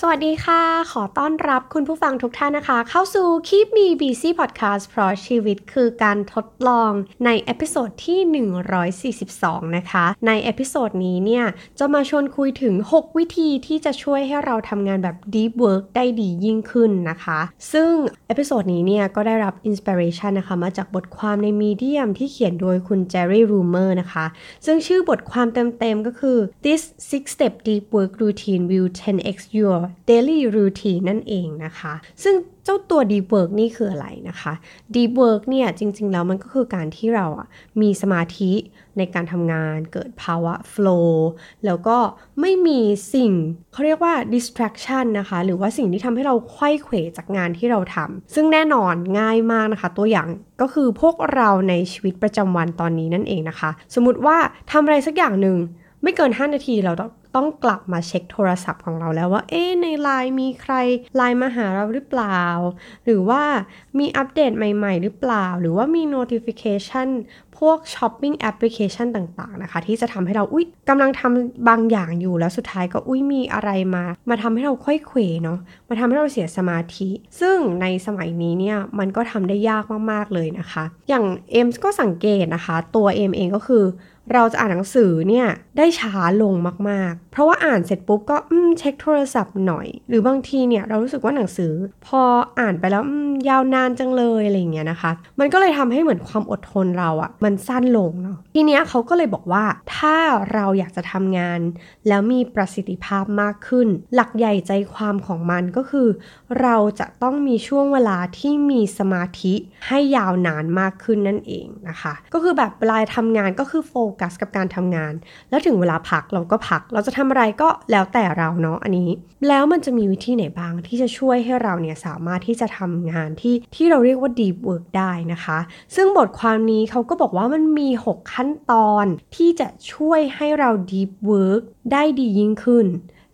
สวัสดีค่ะ ขอต้อนรับคุณผู้ฟังทุกท่านนะคะ เข้าสู่ Keep Me Busy Podcast เพราะชีวิตคือการทดลองใน episode ที่ 142 นะคะ ใน episode นี้เนี่ย จะมาชวนคุยถึง 6 วิธีที่จะช่วยให้เราทำงานแบบ Deep Work ได้ดียิ่งขึ้นนะคะ ซึ่ง episode นี้เนี่ย ก็ได้รับ inspiration นะคะ มาจากบทความใน Medium ที่เขียนโดยคุณ Jerry Rumer นะคะ ซึ่งชื่อบทความเต็มๆก็คือ This Six Step Deep Work Routine Will 10x Your daily routine นั่นเองนะคะ ซึ่งเจ้าตัว deep work นี่คืออะไรนะคะ deep work เนี่ยจริง ๆ แล้วมันก็คือการที่เราอะมีสมาธิในการทำงานเกิดภาวะ flow แล้วก็ไม่มีสิ่งเขาเรียกว่า distraction นะคะ หรือว่าสิ่งที่ทำให้เราไขว้เขวจากงานที่เราทำซึ่งแน่นอนง่ายมากนะคะ ตัวอย่างก็คือพวกเราในชีวิตประจำวันตอนนี้นั่นเองนะคะ สมมติว่าทำอะไรสักอย่างหนึ่งไม่เกิน 5 นาทีเรา ต้องกลับมาเช็คโทรศัพท์ของเราแล้วว่า เอ๊ในไลน์มีใครไลน์มาหาเราหรือเปล่า หรือว่ามีอัปเดตใหม่ ๆ หรือเปล่า หรือว่ามี notification พวก shopping application ต่างๆนะคะ ที่จะทำให้เราอุ้ยกำลังทำบางอย่างอยู่แล้วสุดท้ายก็อุ้ยมีอะไรมา มาทำให้เราไขว้เขวเนาะมาทำให้เราเสียสมาธิ ซึ่งในสมัยนี้เนี่ยมันก็ทำได้ยากมากๆเลยนะคะ อย่างเอมก็สังเกตนะคะ ตัวเอมเองก็คือ เราจะอ่านหนังสือเนี่ยได้ช้าลงมากๆ เพราะว่าอ่านเสร็จปุ๊บก็อืมเช็คโทรศัพท์หน่อย หรือบางทีเนี่ยเรารู้สึกว่าหนังสือ พออ่านไปแล้วยาวนานจังเลยอะไรเงี้ยนะคะ มันก็เลยทำให้เหมือนความอดทนเราอะ่ะมันสั้นลงเนาะทีเนี้ยเขาก็เลยบอกว่าถ้าเราอยากจะทำงาน แล้วมีประสิทธิภาพมากขึ้น หลักใหญ่ใจความของมันก็คือ เราจะต้องมีช่วงเวลาที่มีสมาธิให้ยาวนานมากขึ้นนั่นเองนะคะ ก็คือแบบเวลาทำงานก็คือโฟกัสกับการทำงาน แล้วถึงเวลาพักเราก็พัก เราจะทำอะไรก็แล้วแต่เราเนาะอันนี้ แล้วมันจะมีวิธีไหนบ้างที่จะช่วยให้เราเนี่ยสามารถที่จะทำงานที่ที่เราเรียกว่า deep work ได้นะคะ ซึ่งบทความนี้เขาก็บอกว่ามันมี 6 ขั้นตอนที่จะช่วยให้เรา deep work ได้ดียิ่งขึ้น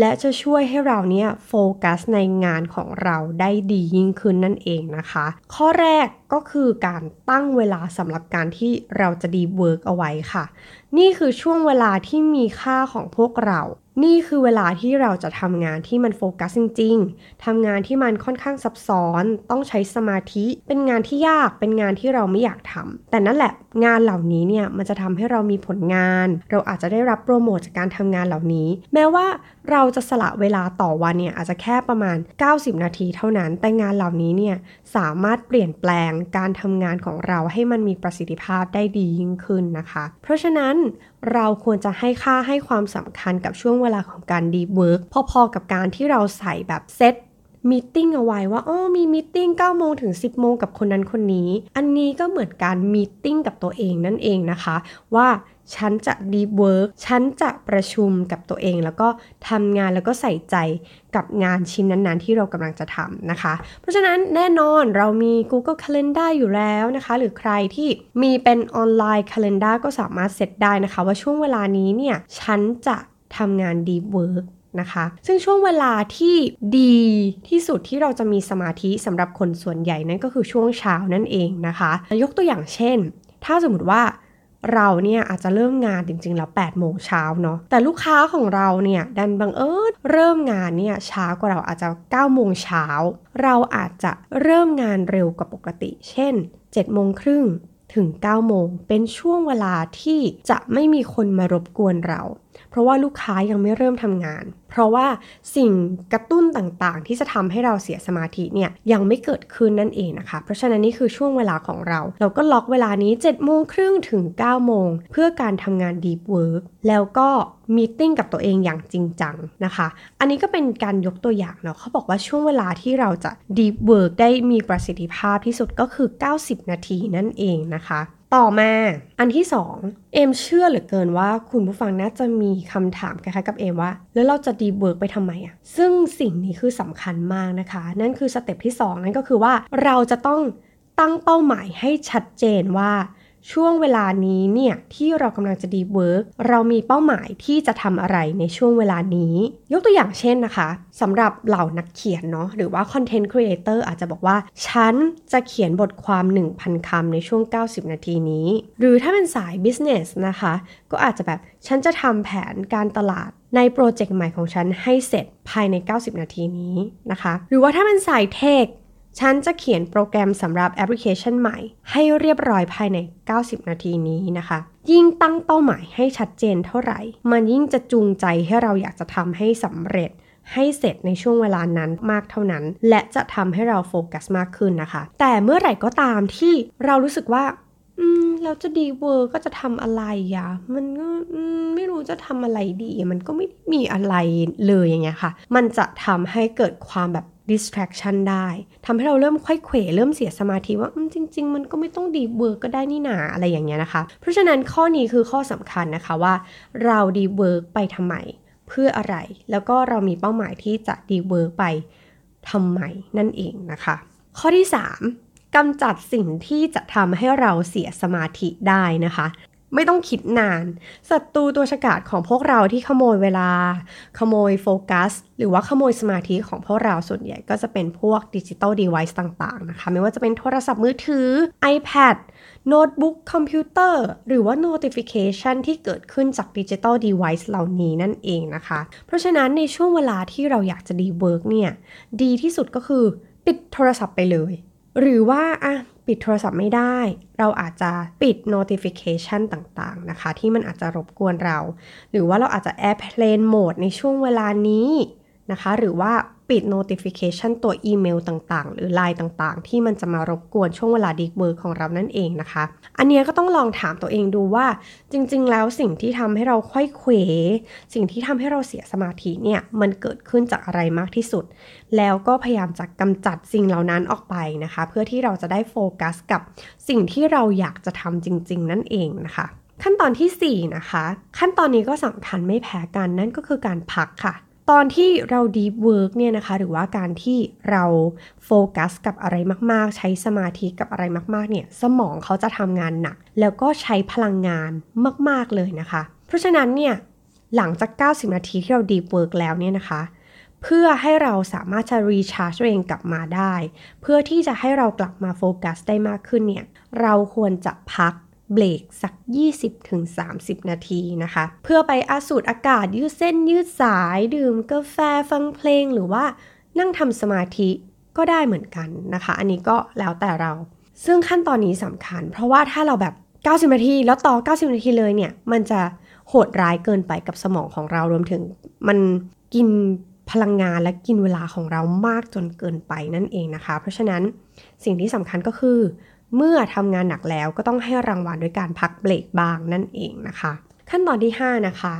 และจะช่วยให้เราเนี่ยโฟกัสในงานของเราได้ดียิ่งขึ้นนั่นเองนะคะ ข้อแรก ก็คือการตั้งเวลาสำหรับการที่เราจะ deep work เอาไว้ค่ะ นี่คือช่วงเวลาที่มีค่าของพวกเรา นี่คือเวลาที่เราจะทำงานที่มันโฟกัสจริงๆทำงานที่มันค่อนข้างซับซ้อน ต้องใช้สมาธิ เป็นงานที่ยาก เป็นงานที่เราไม่อยากทำ แต่นั่นแหละงานเหล่านี้เนี่ยมันจะทำให้เรามีผลงาน เราอาจจะได้รับโปรโมทจากการทำงานเหล่านี้ แม้ว่าเราจะสละเวลาต่อวันเนี่ยอาจจะแค่ประมาณ 90 นาทีเท่านั้น แต่งานเหล่านี้เนี่ยสามารถเปลี่ยนแปลงการทำงานของเราให้มันมีประสิทธิภาพได้ดียิ่งขึ้นนะคะ เพราะฉะนั้นเราควรจะให้ค่าให้ความสำคัญกับช่วงเวลาของการ deep work พอๆกับการที่เราใส่แบบ set meeting เอาไว้ว่าอ๋อมี meeting 9โมงถึง 10 โมงกับคนนั้นคนนี้ อันนี้ก็เหมือนการ meeting กับตัวเองนั่นเองนะคะ ว่า ฉันจะ deep work ฉันจะประชุมกับตัวเอง แล้วก็ทำงานแล้วก็ใส่ใจกับงานชิ้นนั้นๆ ที่เรากำลังจะทำนะคะ เพราะฉะนั้นแน่นอนเรามี Google Calendar อยู่แล้วนะคะ หรือใครที่มีเป็นออนไลน์ Calendar ก็สามารถเซตได้นะคะ ว่าช่วงเวลานี้เนี่ยฉันจะทำงาน deep work นะคะซึ่งช่วงเวลาที่ดีที่สุดที่เราจะมีสมาธิสำหรับคนส่วนใหญ่นั่นก็คือช่วงเช้านั่นเองนะคะ ยกตัวอย่างเช่น ถ้าสมมติว่า เราเนี่ยอาจจะเริ่มงานจริงๆ แล้ว8โมงเช้าเนาะแต่ลูกค้าของเราเนี่ยดันบังเอิญเริ่มงานเนี่ยช้ากว่าเราอาจจะ9โมงเช้าเราอาจจะเริ่มงานเร็วกว่าปกติ เช่น7โมงครึ่งถึง9โมงเป็นช่วงเวลาที่จะไม่มีคนมารบกวนเรา เพราะว่าลูกค้ายังไม่เริ่มทำงาน เพราะว่าสิ่งกระตุ้นต่างๆ ที่จะทำให้เราเสียสมาธิเนี่ยยังไม่เกิดขึ้นนั่นเองนะคะ เพราะฉะนั้นนี่คือช่วงเวลาของเรา เราก็ล็อกเวลานี้7จ็ดโมงครึ่งถึง9ก้าโมงเพื่อการทำงาน Deep Work แล้วก็มีติ้งกับตัวเองอย่างจริงจังนะคะ อันนี้ก็เป็นการยกตัวอย่างเนาะเขาบอกว่าช่วงเวลาที่เราจะ Deep Work ได้มีประสิทธิภาพที่สุดก็คือ 90 นาทีนั่นเองนะคะ ต่อมาอันที่ 2 เอมเชื่อเหลือเกินว่าคุณผู้ฟังน่าจะมีคำถามคล้ายๆกับเอมว่า แล้วเราจะ deep work ไปทำไมอะซึ่งสิ่งนี้คือสำคัญมากนะคะ นั่นคือ step ที่ 2 นั่นก็คือว่าเราจะต้องตั้งเป้าหมายให้ชัดเจนว่า ช่วงเวลานี้เนี่ยที่เรากำลังจะ deep work เรามีเป้าหมายที่จะทำอะไรในช่วงเวลานี้ ยกตัวอย่างเช่นนะคะสำหรับเหล่านักเขียนเนาะหรือว่า content creator อาจจะบอกว่า ฉันจะเขียนบทความ 1,000 คำในช่วง 90 นาทีนี้ หรือถ้าเป็นสายบิสเนสนะคะ ก็อาจจะแบบฉันจะทำแผนการตลาดในโปรเจกต์ใหม่ของฉันให้เสร็จภายใน 90 นาทีนี้นะคะ หรือว่าถ้าเป็นสายเทค ฉันจะเขียนโปรแกรมสำหรับแอปพลิเคชันใหม่ ให้เรียบร้อยภายใน 90 นาทีนี้นะคะ ยิ่งตั้งเป้าหมายให้ชัดเจนเท่าไหร่ มันยิ่งจะจูงใจให้เราอยากจะทำให้สำเร็จให้เสร็จในช่วงเวลานั้นมากเท่านั้น และจะทำให้เราโฟกัสมากขึ้นนะคะ แต่เมื่อไหร่ก็ตามที่เรารู้สึกว่าอืมเราจะ deep work จะทำอะไรอะ มันก็ไม่รู้จะทำอะไรดี มันก็ไม่มีอะไรเลยอย่างเงี้ยค่ะ มันจะทำให้เกิดความแบบ distraction ได้ทำให้เราเริ่มไขว้เขวเริ่มเสียสมาธิว่าจริง ๆ มันก็ไม่ต้อง deep work ก็ได้นี่นาอะไรอย่างเงี้ยนะคะ เพราะฉะนั้นข้อนี้คือข้อสำคัญนะคะว่าเรา deep work ไปทำไม เพื่ออะไร แล้วก็เรามีเป้าหมายที่จะ deep work ไปทำไมนั่นเองนะคะ ข้อที่ 3กำจัดสิ่งที่จะทำให้เราเสียสมาธิได้นะคะ ไม่ต้องคิดนานศัตรูตัวฉกาจของพวกเราที่ขโมยเวลา ขโมยโฟกัส หรือว่าขโมยสมาธิของพวกเราส่วนใหญ่ก็จะเป็นพวก digital device ต่างๆนะคะ ไม่ว่าจะเป็นโทรศัพท์มือถือ iPad โน้ตบุ๊กคอมพิวเตอร์ หรือว่า notification ที่เกิดขึ้นจาก digital device เหล่านี้นั่นเองนะคะ เพราะฉะนั้นในช่วงเวลาที่เราอยากจะ deep work เนี่ย ดีที่สุดก็คือปิดโทรศัพท์ไปเลย หรือว่าอะ ปิดโทรศัพท์ไม่ได้ เราอาจจะปิด notification ต่างๆนะคะ ที่มันอาจจะรบกวนเรา หรือว่าเราอาจจะ airplane mode ในช่วงเวลานี้ นะคะ หรือว่าปิด notification ตัวอีเมลต่างๆ หรือไลน์ต่างๆ ที่มันจะมารบกวนช่วงเวลา deep work ของเรานั่นเองนะคะ อันนี้ก็ต้องลองถามตัวเองดูว่า จริงๆ แล้วสิ่งที่ทำให้เราค่อยเขวสิ่งที่ทำให้เราเสียสมาธิเนี่ย มันเกิดขึ้นจากอะไรมากที่สุด แล้วก็พยายามจะกำจัดสิ่งเหล่านั้นออกไปนะคะ เพื่อที่เราจะได้โฟกัสกับสิ่งที่เราอยากจะทำจริง ๆ นั่นเองนะคะ ขั้นตอนที่4นะคะ ขั้นตอนนี้ก็สำคัญไม่แพ้กันนั่นก็คือการพักค่ะ ตอนที่เรา deep work เนี่ยนะคะ หรือว่าการที่เราโฟกัสกับอะไรมาก ๆ ใช้สมาธิกับอะไรมาก ๆ เนี่ย สมองเขาจะทำงานหนัก แล้วก็ใช้พลังงานมาก ๆ เลยนะคะ เพราะฉะนั้นเนี่ย หลังจาก 90 นาทีที่เรา deep work แล้วเนี่ยนะคะ เพื่อให้เราสามารถจะ recharge ตัวเองกลับมาได้ เพื่อที่จะให้เรากลับมาโฟกัสได้มากขึ้นเนี่ย เราควรจะพัก เบรกสัก 20-30 นาทีนะคะ เพื่อไปอาสูดอากาศยืดเส้นยืดสาย ดื่มกาแฟฟังเพลงหรือว่านั่งทำสมาธิก็ได้เหมือนกันนะคะ อันนี้ก็แล้วแต่เรา ซึ่งขั้นตอนนี้สำคัญ เพราะว่าถ้าเราแบบ 90 นาที แล้วต่อ 90 นาทีเลยเนี่ย มันจะโหดร้ายเกินไปกับสมองของเรารวมถึง มันกินพลังงานและกินเวลาของเรามากจนเกินไปนั่นเองนะคะ เพราะฉะนั้นสิ่งที่สำคัญก็คือ เมื่อทำงานหนักแล้วก็ต้องให้รางวัลด้วยการพักเบรกบางนั่นเองนะคะ ขั้นตอนที่ 5 นะคะ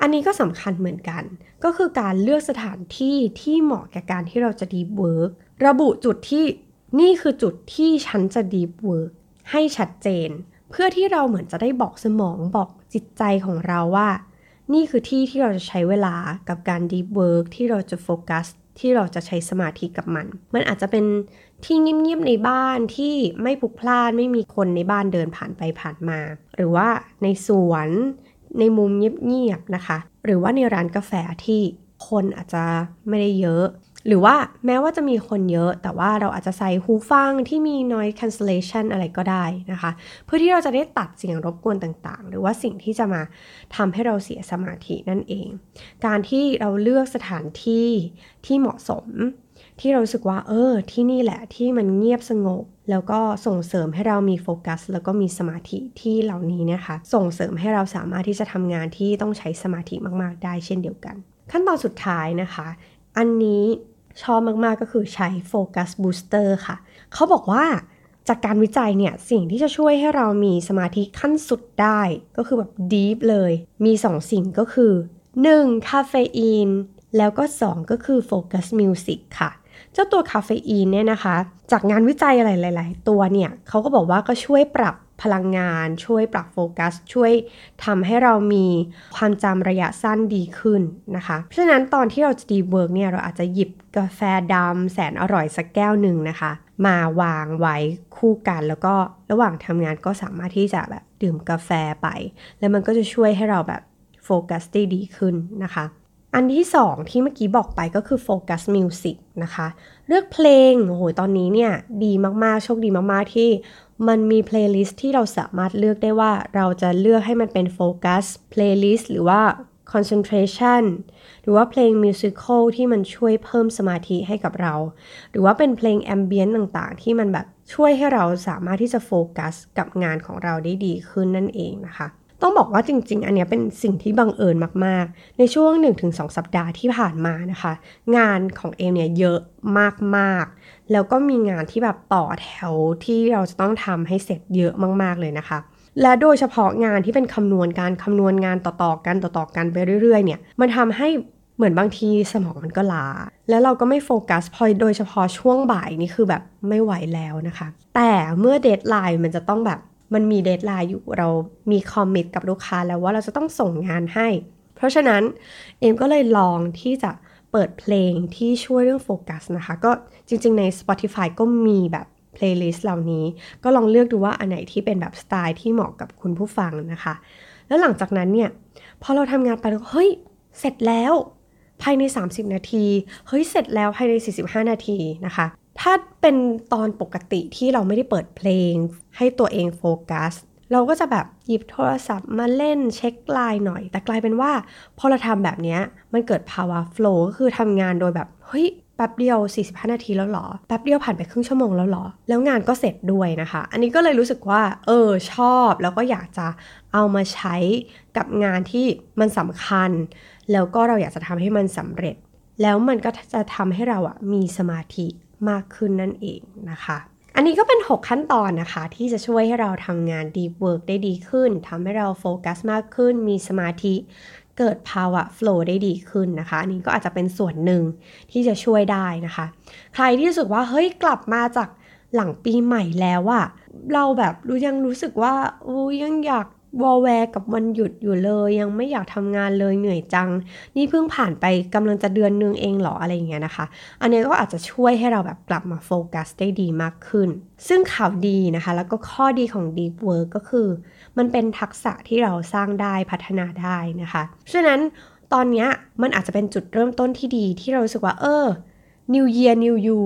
อันนี้ก็สำคัญเหมือนกัน ก็คือการเลือกสถานที่ที่เหมาะแก่การที่เราจะ deep work ระบุจุดที่นี่คือจุดที่ฉันจะ deep work ให้ชัดเจน เพื่อที่เราเหมือนจะได้บอกสมองบอกจิตใจของเราว่า นี่คือที่ที่เราจะใช้เวลากับการ deep work ที่เราจะโฟกัสที่เราจะใช้สมาธิกับมัน มันอาจจะเป็น ที่เงียบๆในบ้านที่ไม่พลุกพล่านไม่มีคนในบ้านเดินผ่านไปผ่านมา หรือว่าในสวนในมุมเงียบๆนะคะ หรือว่าในร้านกาแฟที่คนอาจจะไม่ได้เยอะ หรือว่าแม้ว่าจะมีคนเยอะ แต่ว่าเราอาจจะใส่หูฟังที่มี noise cancellation อะไรก็ได้นะคะ เพื่อที่เราจะได้ตัดเสียงรบกวนต่างๆ หรือว่าสิ่งที่จะมาทำให้เราเสียสมาธินั่นเอง การที่เราเลือกสถานที่ที่เหมาะสม ที่เรารู้สึกว่า เออ ที่นี่แหละที่มันเงียบสงบ แล้วก็ส่งเสริมให้เรามีโฟกัส แล้วก็มีสมาธิที่เหล่านี้นะคะ ส่งเสริมให้เราสามารถที่จะทำงานที่ต้องใช้สมาธิมาก ๆ ได้เช่นเดียวกัน ขั้นตอนสุดท้ายนะคะ อันนี้ชอบมาก ๆ ก็คือใช้ focus booster ค่ะ เขาบอกว่าจากการวิจัยเนี่ย สิ่งที่จะช่วยให้เรามีสมาธิขั้นสุดได้ ก็คือแบบ deep เลย มี 2สิ่งก็คือ 1. คาเฟอีน แล้วก็ 2 ก็คือ focus music ค่ะ เจ้าตัวคาเฟอีนเนี่ยนะคะ จากงานวิจัยอะไรหลาย ๆ ตัวเนี่ยเขาก็บอกว่าก็ช่วยปรับพลังงาน ช่วยปรับโฟกัส ช่วยทำให้เรามีความจำระยะสั้นดีขึ้นนะคะ เพราะฉะนั้นตอนที่เราจะ deep work เนี่ยเราอาจจะหยิบกาแฟดำแสนอร่อยสักแก้วหนึ่งนะคะ มาวางไว้คู่กันแล้วก็ระหว่างทำงานก็สามารถที่จะแบบดื่มกาแฟไป แล้วมันก็จะช่วยให้เราแบบโฟกัสได้ดีขึ้นนะคะ อันที่2ที่เมื่อกี้บอกไปก็คือ focus music นะคะ เลือกเพลง โอ้โห ตอนนี้เนี่ย ดีมาก ๆ โชคดีมาก ๆ ที่มันมี playlist ที่เราสามารถเลือกได้ว่าเราจะเลือกให้มันเป็น focus playlist หรือว่า concentration หรือว่าเพลง musical ที่มันช่วยเพิ่มสมาธิให้กับเรา หรือว่าเป็นเพลง ambient ต่างๆ ที่มันแบบช่วยให้เราสามารถที่จะโฟกัสกับงานของเราได้ดีขึ้นนั่นเองนะคะ ต้องบอกว่าจริง ๆ อันนี้เป็นสิ่งที่บังเอิญมากๆ ในช่วง 1-2 สัปดาห์ที่ผ่านมานะคะ งานของเอมเนี่ยเยอะมากๆ แล้วก็มีงานที่แบบต่อแถวที่เราจะต้องทำให้เสร็จเยอะมากๆเลยนะคะ และโดยเฉพาะงานที่เป็นคำนวณการคำนวณงานต่อๆกันต่อๆกันไปเรื่อย ๆ เนี่ย มันทำให้เหมือนบางทีสมองมันก็ล้า แล้วเราก็ไม่โฟกัสพอโดยเฉพาะช่วงบ่ายนี่คือแบบไม่ไหวแล้วนะคะ แต่เมื่อ deadline มันจะต้องแบบ มันมี deadline อยู่เรามี commit กับลูกค้าแล้วว่าเราจะต้องส่งงานให้ เพราะฉะนั้นเอมก็เลยลองที่จะเปิดเพลงที่ช่วยเรื่องโฟกัสนะคะ ก็จริงๆใน Spotify ก็มีแบบ playlist เหล่านี้ ก็ลองเลือกดูว่าอันไหนที่เป็นแบบสไตล์ที่เหมาะกับคุณผู้ฟังนะคะ แล้วหลังจากนั้นเนี่ยพอเราทำงานไปแล้วเฮ้ย เสร็จแล้วภายใน 30 นาที เฮ้ย เสร็จแล้วภายใน 45 นาทีนะคะ ถ้าเป็นตอนปกติที่เราไม่ได้เปิดเพลง ให้ตัวเองโฟกัส เราก็จะแบบหยิบโทรศัพท์มาเล่นเช็คไลน์หน่อย แต่กลายเป็นว่าพอเราทำแบบนี้มันเกิดภาวะโฟล์ก็คือทำงานโดยแบบ เฮ้ยแป๊บเดียว 45 นาทีแล้วหรอ แป๊บเดียวผ่านไปครึ่งชั่วโมงแล้วหรอ แล้วงานก็เสร็จด้วยนะคะ อันนี้ก็เลยรู้สึกว่า เออ ชอบแล้วก็อยากจะเอามาใช้กับงานที่มันสำคัญ แล้วก็เราอยากจะทำให้มันสำเร็จ แล้วมันก็จะทำให้เราอะมีสมาธิ มากขึ้นนั่นเองนะคะอันนี้ก็เป็น 6 ขั้นตอนนะคะ ที่จะช่วยให้เราทำงาน deep work ได้ดีขึ้นทำให้เราโฟกัสมากขึ้น มีสมาธิ เกิดภาวะโฟล์ได้ดีขึ้นนะคะ อันนี้ก็อาจจะเป็นส่วนหนึ่งที่จะช่วยได้นะคะ ใครที่รู้สึกว่าเฮ้ยกลับมาจากหลังปีใหม่แล้วอะเราแบบรู้ยังรู้สึกว่าอู้ยังอยาก วอลแวร์กับวันหยุดอยู่เลย ยังไม่อยากทำงานเลยเหนื่อยจัง นี่เพิ่งผ่านไปกำลังจะเดือนนึงเองหรออะไรอย่างเงี้ยนะคะ อันนี้ก็อาจจะช่วยให้เราแบบกลับมาโฟกัสได้ดีมากขึ้น ซึ่งข่าวดีนะคะ แล้วก็ข้อดีของ Deep Work ก็คือ มันเป็นทักษะที่เราสร้างได้พัฒนาได้นะคะฉะนั้นตอนนี้มันอาจจะเป็นจุดเริ่มต้นที่ดีที่เรารู้สึกว่าเออ New Year New You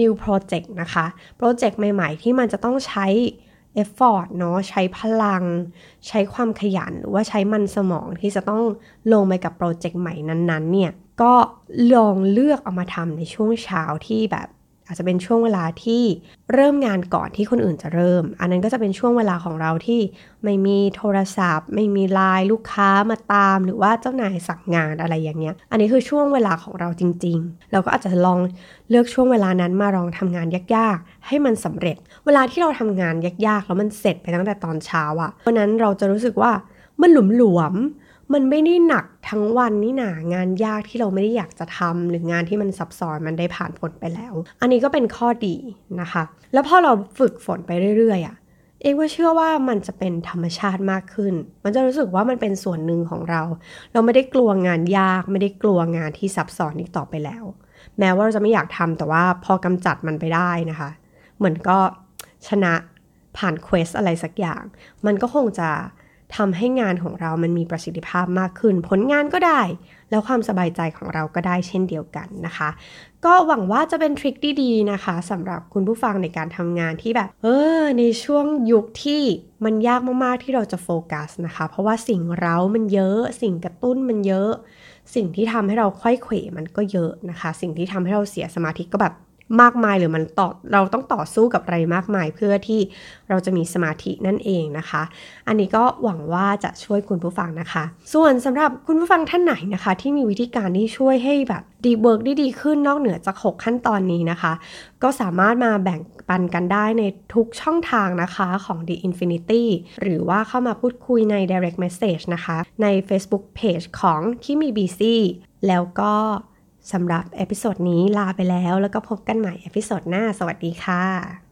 New Project นะคะโปรเจกต์ใหม่ ๆ ที่มันจะต้องใช้ effort เนาะใช้พลัง ใช้ความขยันหรือว่าใช้มันสมองที่จะต้องลงไปกับโปรเจกต์ใหม่นั้นๆเนี่ยก็ลองเลือกเอามาทำในช่วงเช้าที่แบบ อาจจะเป็นช่วงเวลาที่เริ่มงานก่อนที่คนอื่นจะเริ่ม อันนั้นก็จะเป็นช่วงเวลาของเราที่ไม่มีโทรศัพท์ ไม่มีไลน์ลูกค้ามาตาม หรือว่าเจ้านายสั่งงานอะไรอย่างเงี้ย อันนี้คือช่วงเวลาของเราจริง ๆ เราก็อาจจะลองเลือกช่วงเวลานั้นมาลองทำงานยากๆ ให้มันสำเร็จ เวลาที่เราทำงานยากๆแล้วมันเสร็จไปตั้งแต่ตอนเช้าอะเพราะนั้นเราจะรู้สึกว่ามันหลวม มันไม่ได้หนักทั้งวันนี่หนางานยากที่เราไม่ได้อยากจะทำหรืองานที่มันซับซ้อนมันได้ผ่านผลไปแล้ว อันนี้ก็เป็นข้อดีนะคะ แล้วพอเราฝึกฝนไปเรื่อยๆอะ่ะเองก็เชื่อว่ามันจะเป็นธรรมชาติมากขึ้น มันจะรู้สึกว่ามันเป็นส่วนหนึ่งของเรา เราไม่ได้กลัวงานยาก ไม่ได้กลัวงานที่ซับซ้อนอีกต่อไปแล้ว แม้ว่าเราจะไม่อยากทำแต่ว่าพอกำจัดมันไปได้นะคะ เหมือนก็ชนะผ่านเควสอะไรสักอย่าง มันก็คงจะ ทำให้งานของเรามันมีประสิทธิภาพมากขึ้น ผลงานก็ได้ แล้วความสบายใจของเราก็ได้เช่นเดียวกันนะคะ ก็หวังว่าจะเป็นทริคดีๆนะคะสำหรับคุณผู้ฟังในการทำงานที่แบบ เออ ในช่วงยุคที่มันยากมากๆที่เราจะโฟกัสนะคะ เพราะว่าสิ่งเร้ามันเยอะ สิ่งกระตุ้นมันเยอะ สิ่งที่ทำให้เราไขว้เขวมันก็เยอะนะคะ สิ่งที่ทำให้เราเสียสมาธิก็แบบ มากมายหรือมันต่อเราต้องต่อสู้กับอะไรมากมาย เพื่อที่เราจะมีสมาธินั่นเองนะคะ อันนี้ก็หวังว่าจะช่วยคุณผู้ฟังนะคะ ส่วนสำหรับคุณผู้ฟังท่านไหนนะคะ ที่มีวิธีการที่ช่วยให้แบบ deep work ได้ดีขึ้นนอกเหนือจาก 6 ขั้นตอนนี้นะคะ ก็สามารถมาแบ่งปันกันได้ในทุกช่องทางนะคะของ The Infinity หรือว่าเข้ามาพูดคุยใน direct message นะคะ ใน Facebook Page ของคิมีบีซีแล้วก็ สำหรับ episode นี้ลาไปแล้ว แล้วก็พบกันใหม่ episode หน้า สวัสดีค่ะ